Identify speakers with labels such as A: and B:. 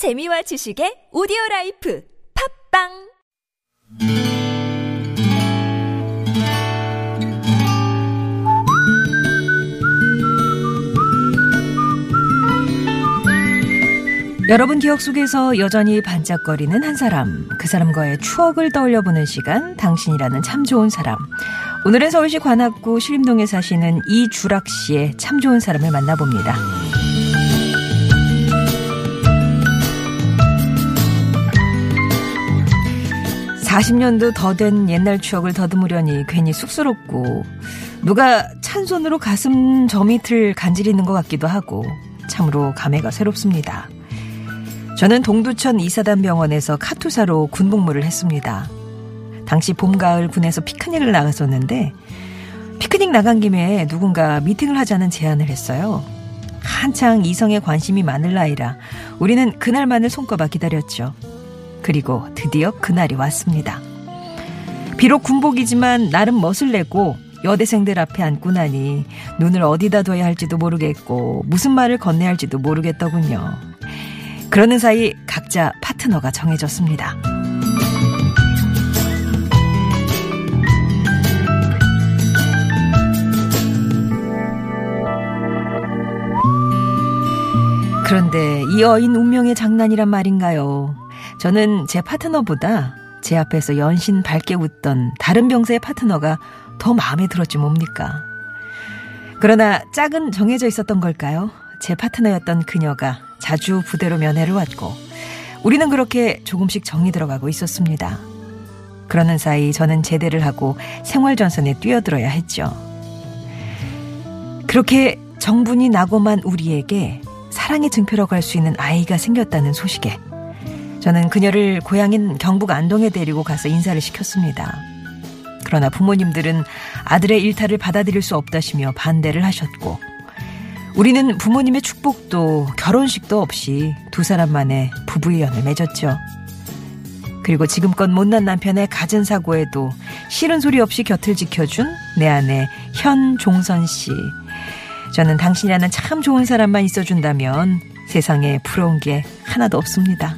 A: 재미와 지식의 오디오 life 팟빵
B: 여러분 기억 속에서 여전히 반짝거리는 한 사람, 그 사람과의 추억을 떠올려 보는 시간, 당신이라는 참 좋은 사람. 오늘은 서울시 관악구 신림동에 사시는 이주락 씨의 참 좋은 사람을 만나봅니다. 40년도 더 된 옛날 추억을 더듬으려니 괜히 쑥스럽고 누가 찬 손으로 가슴 저 밑을 간지리는 것 같기도 하고 참으로 감회가 새롭습니다. 저는 동두천 이사단 병원에서 카투사로 군복무를 했습니다. 당시 봄, 가을 군에서 피크닉을 나갔었는데 피크닉 나간 김에 누군가 미팅을 하자는 제안을 했어요. 한창 이성에 관심이 많을 나이라 우리는 그날만을 손꼽아 기다렸죠. 그리고 드디어 그날이 왔습니다. 비록 군복이지만 나름 멋을 내고 여대생들 앞에 앉고 나니 눈을 어디다 둬야 할지도 모르겠고 무슨 말을 건네야 할지도 모르겠더군요. 그러는 사이 각자 파트너가 정해졌습니다. 그런데 이 어인 운명의 장난이란 말인가요? 저는 제 파트너보다 제 앞에서 연신 밝게 웃던 다른 병사의 파트너가 더 마음에 들었지 뭡니까? 그러나 짝은 정해져 있었던 걸까요? 제 파트너였던 그녀가 자주 부대로 면회를 왔고 우리는 그렇게 조금씩 정이 들어가고 있었습니다. 그러는 사이 저는 제대를 하고 생활전선에 뛰어들어야 했죠. 그렇게 정분이 나고만 우리에게 사랑의 증표라고 할 수 있는 아이가 생겼다는 소식에 저는 그녀를 고향인 경북 안동에 데리고 가서 인사를 시켰습니다. 그러나 부모님들은 아들의 일탈을 받아들일 수 없다시며 반대를 하셨고 우리는 부모님의 축복도 결혼식도 없이 두 사람 만에 부부의 연을 맺었죠. 그리고 지금껏 못난 남편의 갖은 사고에도 싫은 소리 없이 곁을 지켜준 내 아내 현종선 씨. 저는 당신이라는 참 좋은 사람만 있어준다면 세상에 부러운 게 하나도 없습니다.